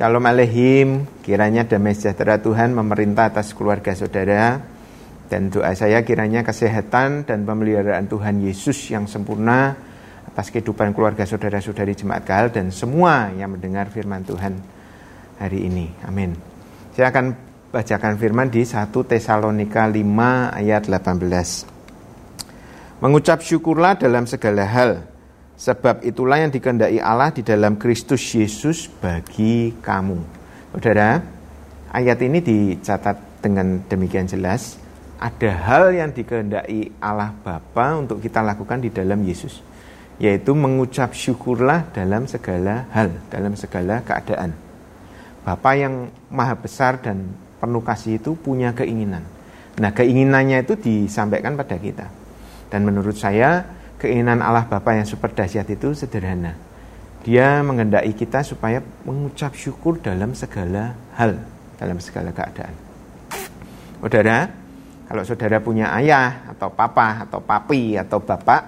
Shalom Alehim, kiranya damai sejahtera Tuhan memerintah atas keluarga saudara. Dan doa saya kiranya kesehatan dan pemeliharaan Tuhan Yesus yang sempurna atas kehidupan keluarga saudara-saudari jemaat Gal dan semua yang mendengar firman Tuhan hari ini. Amin. Saya akan bacakan firman di 1 Tesalonika 5 ayat 18. Mengucap syukurlah dalam segala hal, Sebab itulah yang dikehendaki Allah di dalam Kristus Yesus bagi kamu. Saudara, ayat ini dicatat dengan demikian jelas. Ada hal yang dikehendaki Allah Bapa untuk kita lakukan di dalam Yesus. Yaitu mengucap syukurlah dalam segala hal, dalam segala keadaan. Bapa yang maha besar dan penuh kasih itu punya keinginan. Nah keinginannya itu disampaikan pada kita. Dan menurut saya keinginan Allah Bapa yang super dahsyat itu sederhana. Dia mengendaki kita supaya mengucap syukur dalam segala hal, dalam segala keadaan. Saudara, kalau saudara punya ayah atau papa atau papi atau bapak,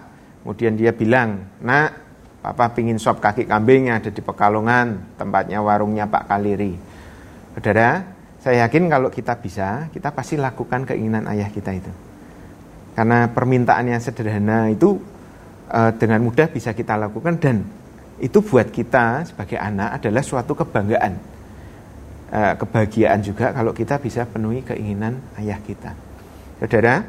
kemudian dia bilang, nak, papa pingin sop kaki kambing yang ada di Pekalongan, tempatnya warungnya Pak Kaliri. Saudara, saya yakin kalau kita bisa, kita pasti lakukan keinginan ayah kita itu. Karena permintaan yang sederhana itu uh, dengan mudah bisa kita lakukan dan itu buat kita sebagai anak adalah suatu kebanggaan, uh, kebahagiaan juga kalau kita bisa penuhi keinginan ayah kita. Saudara,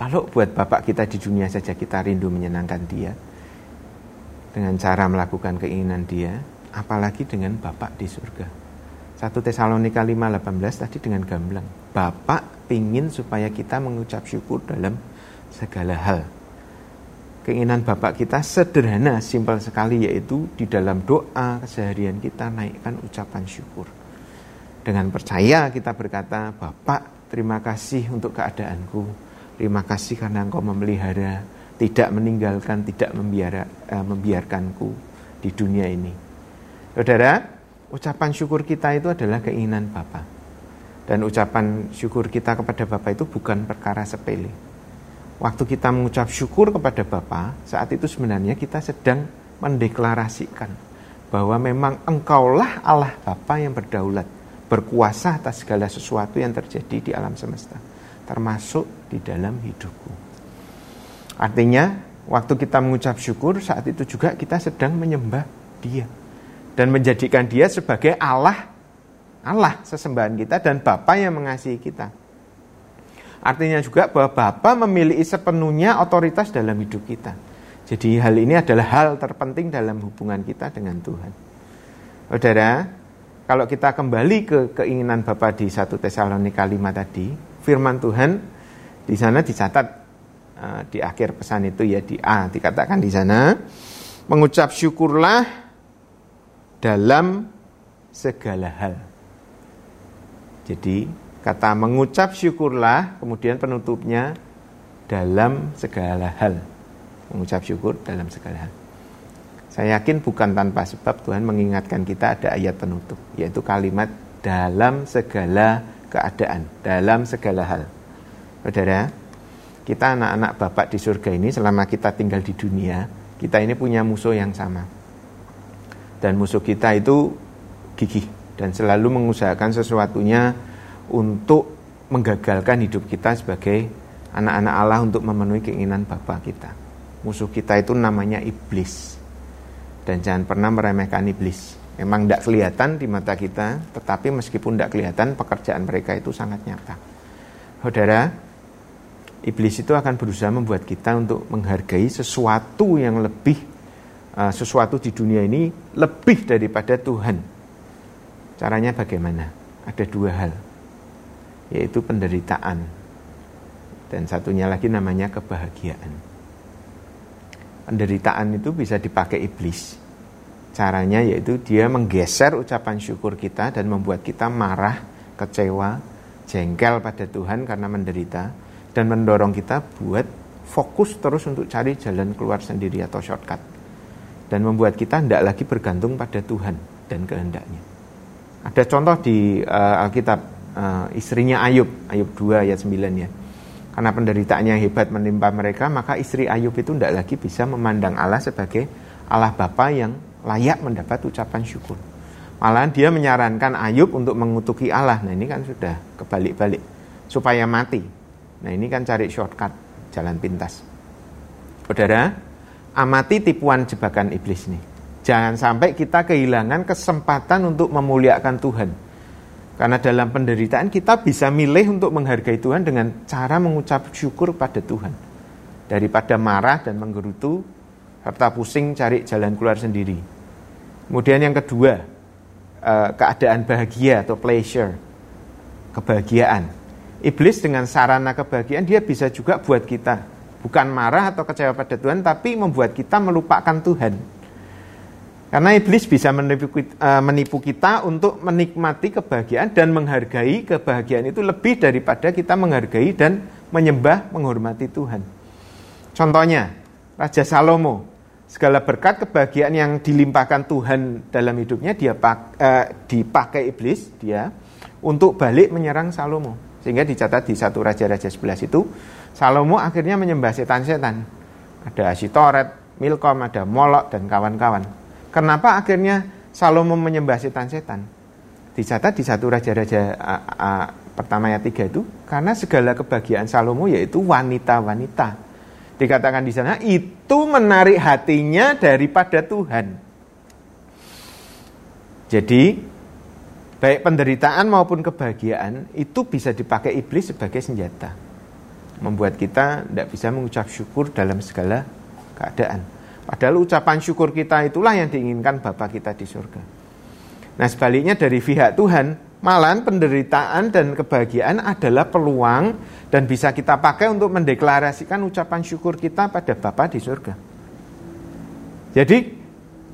kalau buat bapak kita di dunia saja kita rindu menyenangkan dia dengan cara melakukan keinginan dia, apalagi dengan bapak di surga. 1 Tesalonika 5:18 tadi dengan gamblang. Bapak ingin supaya kita mengucap syukur dalam segala hal keinginan Bapak kita sederhana, simpel sekali yaitu di dalam doa keseharian kita naikkan ucapan syukur. Dengan percaya kita berkata, Bapak terima kasih untuk keadaanku. Terima kasih karena engkau memelihara, tidak meninggalkan, tidak membiara, eh, membiarkanku di dunia ini. Saudara, ucapan syukur kita itu adalah keinginan Bapak. Dan ucapan syukur kita kepada Bapak itu bukan perkara sepele waktu kita mengucap syukur kepada Bapa, saat itu sebenarnya kita sedang mendeklarasikan bahwa memang engkaulah Allah Bapa yang berdaulat, berkuasa atas segala sesuatu yang terjadi di alam semesta, termasuk di dalam hidupku. Artinya, waktu kita mengucap syukur, saat itu juga kita sedang menyembah Dia dan menjadikan Dia sebagai Allah, Allah sesembahan kita dan Bapa yang mengasihi kita. Artinya juga bahwa Bapa memiliki sepenuhnya otoritas dalam hidup kita. Jadi hal ini adalah hal terpenting dalam hubungan kita dengan Tuhan. Saudara, kalau kita kembali ke keinginan Bapa di 1 Tesalonika 5 tadi, firman Tuhan di sana dicatat uh, di akhir pesan itu ya di A dikatakan di sana mengucap syukurlah dalam segala hal. Jadi Kata mengucap syukurlah, kemudian penutupnya dalam segala hal. Mengucap syukur dalam segala hal. Saya yakin bukan tanpa sebab Tuhan mengingatkan kita ada ayat penutup, yaitu kalimat dalam segala keadaan, dalam segala hal. Saudara, kita anak-anak Bapak di surga ini selama kita tinggal di dunia, kita ini punya musuh yang sama. Dan musuh kita itu gigih dan selalu mengusahakan sesuatunya untuk menggagalkan hidup kita sebagai anak-anak Allah untuk memenuhi keinginan Bapa kita. Musuh kita itu namanya iblis. Dan jangan pernah meremehkan iblis. Memang tidak kelihatan di mata kita, tetapi meskipun tidak kelihatan, pekerjaan mereka itu sangat nyata. Saudara, iblis itu akan berusaha membuat kita untuk menghargai sesuatu yang lebih, uh, sesuatu di dunia ini lebih daripada Tuhan. Caranya bagaimana? Ada dua hal yaitu penderitaan dan satunya lagi namanya kebahagiaan. Penderitaan itu bisa dipakai iblis. Caranya yaitu dia menggeser ucapan syukur kita dan membuat kita marah, kecewa, jengkel pada Tuhan karena menderita dan mendorong kita buat fokus terus untuk cari jalan keluar sendiri atau shortcut dan membuat kita tidak lagi bergantung pada Tuhan dan kehendaknya. Ada contoh di uh, Alkitab uh, istrinya Ayub, Ayub 2 ayat 9 ya. Karena penderitaannya hebat menimpa mereka, maka istri Ayub itu tidak lagi bisa memandang Allah sebagai Allah Bapa yang layak mendapat ucapan syukur. Malahan dia menyarankan Ayub untuk mengutuki Allah. Nah ini kan sudah kebalik-balik. Supaya mati. Nah ini kan cari shortcut, jalan pintas. Saudara, amati tipuan jebakan iblis nih. Jangan sampai kita kehilangan kesempatan untuk memuliakan Tuhan. Karena dalam penderitaan kita bisa milih untuk menghargai Tuhan dengan cara mengucap syukur pada Tuhan. Daripada marah dan menggerutu, serta pusing cari jalan keluar sendiri. Kemudian yang kedua, uh, keadaan bahagia atau pleasure, kebahagiaan. Iblis dengan sarana kebahagiaan dia bisa juga buat kita bukan marah atau kecewa pada Tuhan, tapi membuat kita melupakan Tuhan. Karena iblis bisa menipu, uh, menipu kita untuk menikmati kebahagiaan dan menghargai kebahagiaan itu lebih daripada kita menghargai dan menyembah, menghormati Tuhan. Contohnya, Raja Salomo. Segala berkat kebahagiaan yang dilimpahkan Tuhan dalam hidupnya dia eh, dipakai iblis dia untuk balik menyerang Salomo. Sehingga dicatat di satu raja-raja sebelah itu Salomo akhirnya menyembah setan-setan. Ada Asitoret, Milkom, ada Molok dan kawan-kawan kenapa akhirnya Salomo menyembah setan-setan dicatat di satu raja-raja pertama ayat tiga itu karena segala kebahagiaan Salomo yaitu wanita-wanita dikatakan di sana itu menarik hatinya daripada Tuhan. Jadi baik penderitaan maupun kebahagiaan itu bisa dipakai iblis sebagai senjata. Membuat kita tidak bisa mengucap syukur dalam segala keadaan. Padahal ucapan syukur kita itulah yang diinginkan Bapa kita di surga. Nah sebaliknya dari pihak Tuhan, Malahan penderitaan dan kebahagiaan adalah peluang dan bisa kita pakai untuk mendeklarasikan ucapan syukur kita pada Bapa di surga. Jadi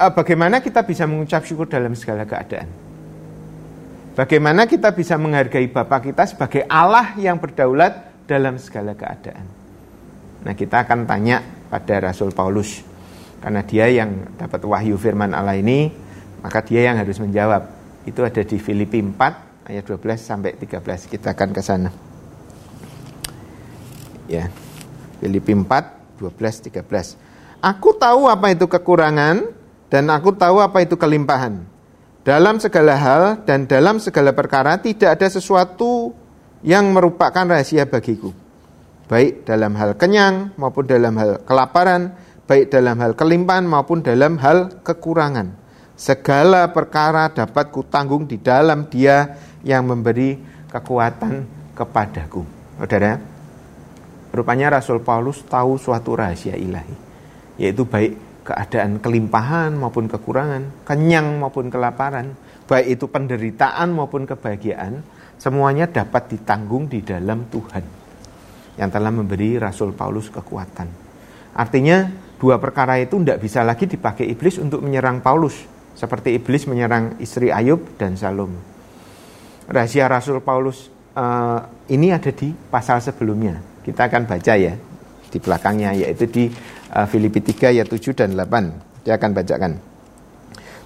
eh, bagaimana kita bisa mengucap syukur dalam segala keadaan? Bagaimana kita bisa menghargai Bapa kita sebagai Allah yang berdaulat dalam segala keadaan? Nah kita akan tanya pada Rasul Paulus karena dia yang dapat wahyu firman Allah ini maka dia yang harus menjawab itu ada di Filipi 4 ayat 12 sampai 13. Kita akan ke sana. Ya. Filipi 4 12 13. Aku tahu apa itu kekurangan dan aku tahu apa itu kelimpahan. Dalam segala hal dan dalam segala perkara tidak ada sesuatu yang merupakan rahasia bagiku. Baik dalam hal kenyang maupun dalam hal kelaparan, baik dalam hal kelimpahan maupun dalam hal kekurangan Segala perkara dapat kutanggung di dalam dia yang memberi kekuatan kepadaku. Saudara, rupanya Rasul Paulus tahu suatu rahasia ilahi, yaitu baik keadaan kelimpahan maupun kekurangan, kenyang maupun kelaparan, baik itu penderitaan maupun kebahagiaan, semuanya dapat ditanggung di dalam Tuhan yang telah memberi Rasul Paulus kekuatan. Artinya dua perkara itu tidak bisa lagi dipakai iblis untuk menyerang Paulus, seperti iblis menyerang istri Ayub dan Salomo. Rahasia Rasul Paulus uh, ini ada di pasal sebelumnya. Kita akan baca ya di belakangnya yaitu di uh, Filipi 3 ayat 7 dan 8. Dia akan bacakan.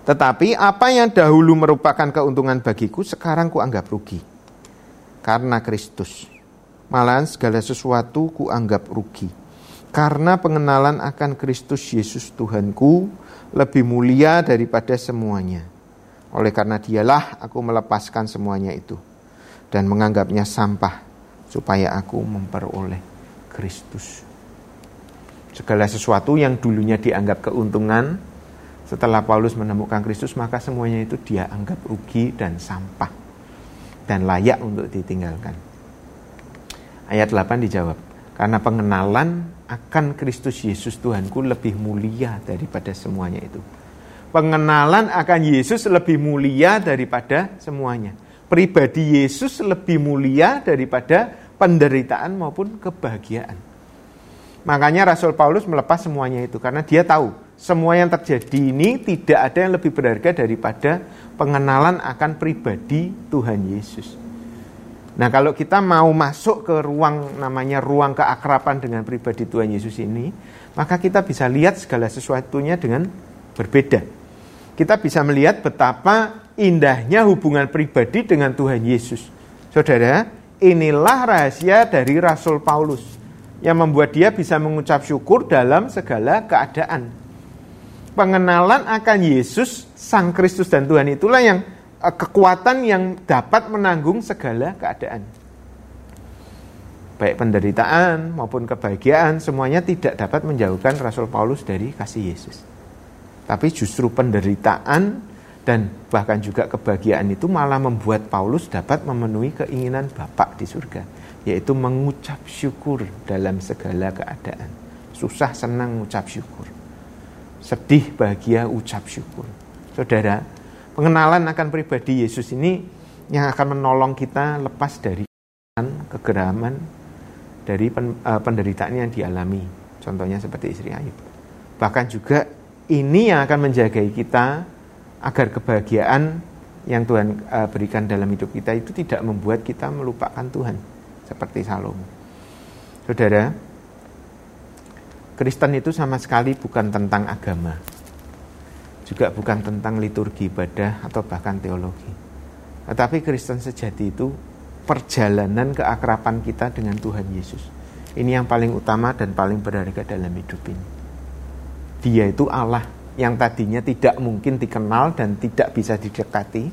Tetapi apa yang dahulu merupakan keuntungan bagiku sekarang kuanggap rugi. Karena Kristus. Malahan segala sesuatu kuanggap rugi. Karena pengenalan akan Kristus Yesus Tuhanku lebih mulia daripada semuanya. Oleh karena dialah aku melepaskan semuanya itu dan menganggapnya sampah supaya aku memperoleh Kristus. Segala sesuatu yang dulunya dianggap keuntungan setelah Paulus menemukan Kristus maka semuanya itu dia anggap rugi dan sampah dan layak untuk ditinggalkan. Ayat 8 dijawab, karena pengenalan akan Kristus Yesus Tuhanku lebih mulia daripada semuanya itu. Pengenalan akan Yesus lebih mulia daripada semuanya. Pribadi Yesus lebih mulia daripada penderitaan maupun kebahagiaan. Makanya Rasul Paulus melepas semuanya itu karena dia tahu semua yang terjadi ini tidak ada yang lebih berharga daripada pengenalan akan pribadi Tuhan Yesus. Nah kalau kita mau masuk ke ruang namanya ruang keakraban dengan pribadi Tuhan Yesus ini, maka kita bisa lihat segala sesuatunya dengan berbeda. Kita bisa melihat betapa indahnya hubungan pribadi dengan Tuhan Yesus. Saudara, inilah rahasia dari Rasul Paulus yang membuat dia bisa mengucap syukur dalam segala keadaan. pengenalan akan Yesus Sang Kristus dan Tuhan itulah yang kekuatan yang dapat menanggung segala keadaan. Baik penderitaan maupun kebahagiaan semuanya tidak dapat menjauhkan Rasul Paulus dari kasih Yesus. Tapi justru penderitaan dan bahkan juga kebahagiaan itu malah membuat Paulus dapat memenuhi keinginan Bapak di surga, yaitu mengucap syukur dalam segala keadaan. Susah senang mengucap syukur. Sedih, bahagia, ucap syukur. Saudara, pengenalan akan pribadi Yesus ini yang akan menolong kita lepas dari kegeraman, dari eh, penderitaan yang dialami. Contohnya seperti istri Ayub. Bahkan juga ini yang akan menjaga kita agar kebahagiaan yang Tuhan eh, berikan dalam hidup kita itu tidak membuat kita melupakan Tuhan seperti Salomo. Saudara, Kristen itu sama sekali bukan tentang agama. Juga bukan tentang liturgi ibadah atau bahkan teologi. Tetapi Kristen sejati itu perjalanan keakraban kita dengan Tuhan Yesus. Ini yang paling utama dan paling berharga dalam hidup ini. Dia itu Allah yang tadinya tidak mungkin dikenal dan tidak bisa didekati,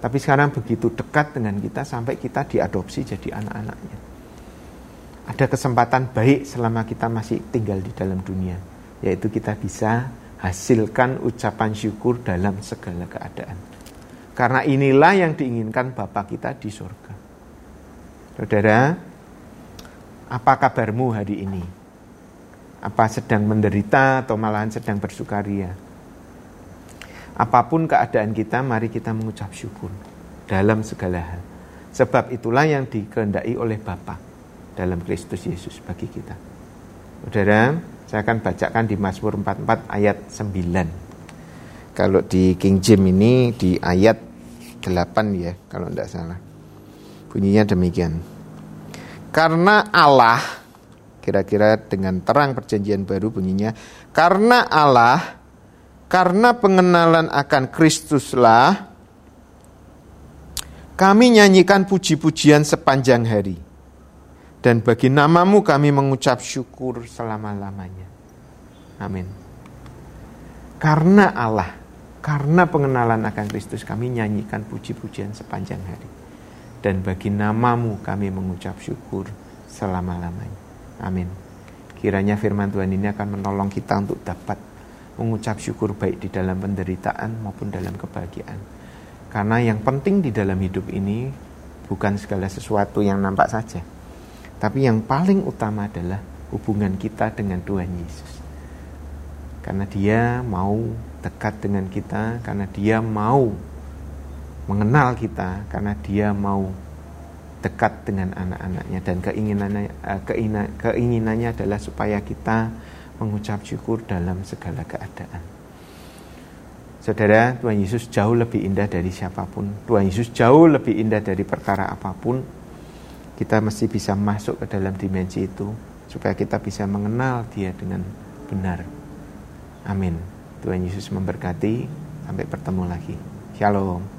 tapi sekarang begitu dekat dengan kita sampai kita diadopsi jadi anak-anaknya ada kesempatan baik selama kita masih tinggal di dalam dunia, yaitu kita bisa hasilkan ucapan syukur dalam segala keadaan. Karena inilah yang diinginkan Bapa kita di surga. Saudara, apa kabarmu hari ini? Apa sedang menderita atau malahan sedang bersukaria? Apa pun keadaan kita, mari kita mengucap syukur dalam segala hal. Sebab itulah yang dikehendaki oleh Bapak dalam Kristus Yesus bagi kita. Saudara, saya akan bacakan di Mazmur 44 ayat 9. Kalau di King James ini di ayat 8 ya, kalau tidak salah. Bunyinya demikian. Karena Allah, kira-kira dengan terang perjanjian baru bunyinya, karena Allah, karena pengenalan akan Kristuslah, kami nyanyikan puji-pujian sepanjang hari dan bagi namamu kami mengucap syukur selama-lamanya. Amin. Karena Allah, karena pengenalan akan Kristus kami nyanyikan puji-pujian sepanjang hari. Dan bagi namamu kami mengucap syukur selama-lamanya. Amin. Kiranya firman Tuhan ini akan menolong kita untuk dapat mengucap syukur baik di dalam penderitaan maupun dalam kebahagiaan. Karena yang penting di dalam hidup ini bukan segala sesuatu yang nampak saja, tapi yang paling utama adalah hubungan kita dengan Tuhan Yesus. Karena dia mau dekat dengan kita, karena dia mau mengenal kita, karena dia mau dekat dengan anak-anaknya dan keinginannya eh, keinginannya adalah supaya kita mengucap syukur dalam segala keadaan. Saudara, Tuhan Yesus jauh lebih indah dari siapa pun. Tuhan Yesus jauh lebih indah dari perkara apa pun kita mesti bisa masuk ke dalam dimensi itu supaya kita bisa mengenal dia dengan benar. Amin. Tuhan Yesus memberkati. Sampai bertemu lagi. Shalom.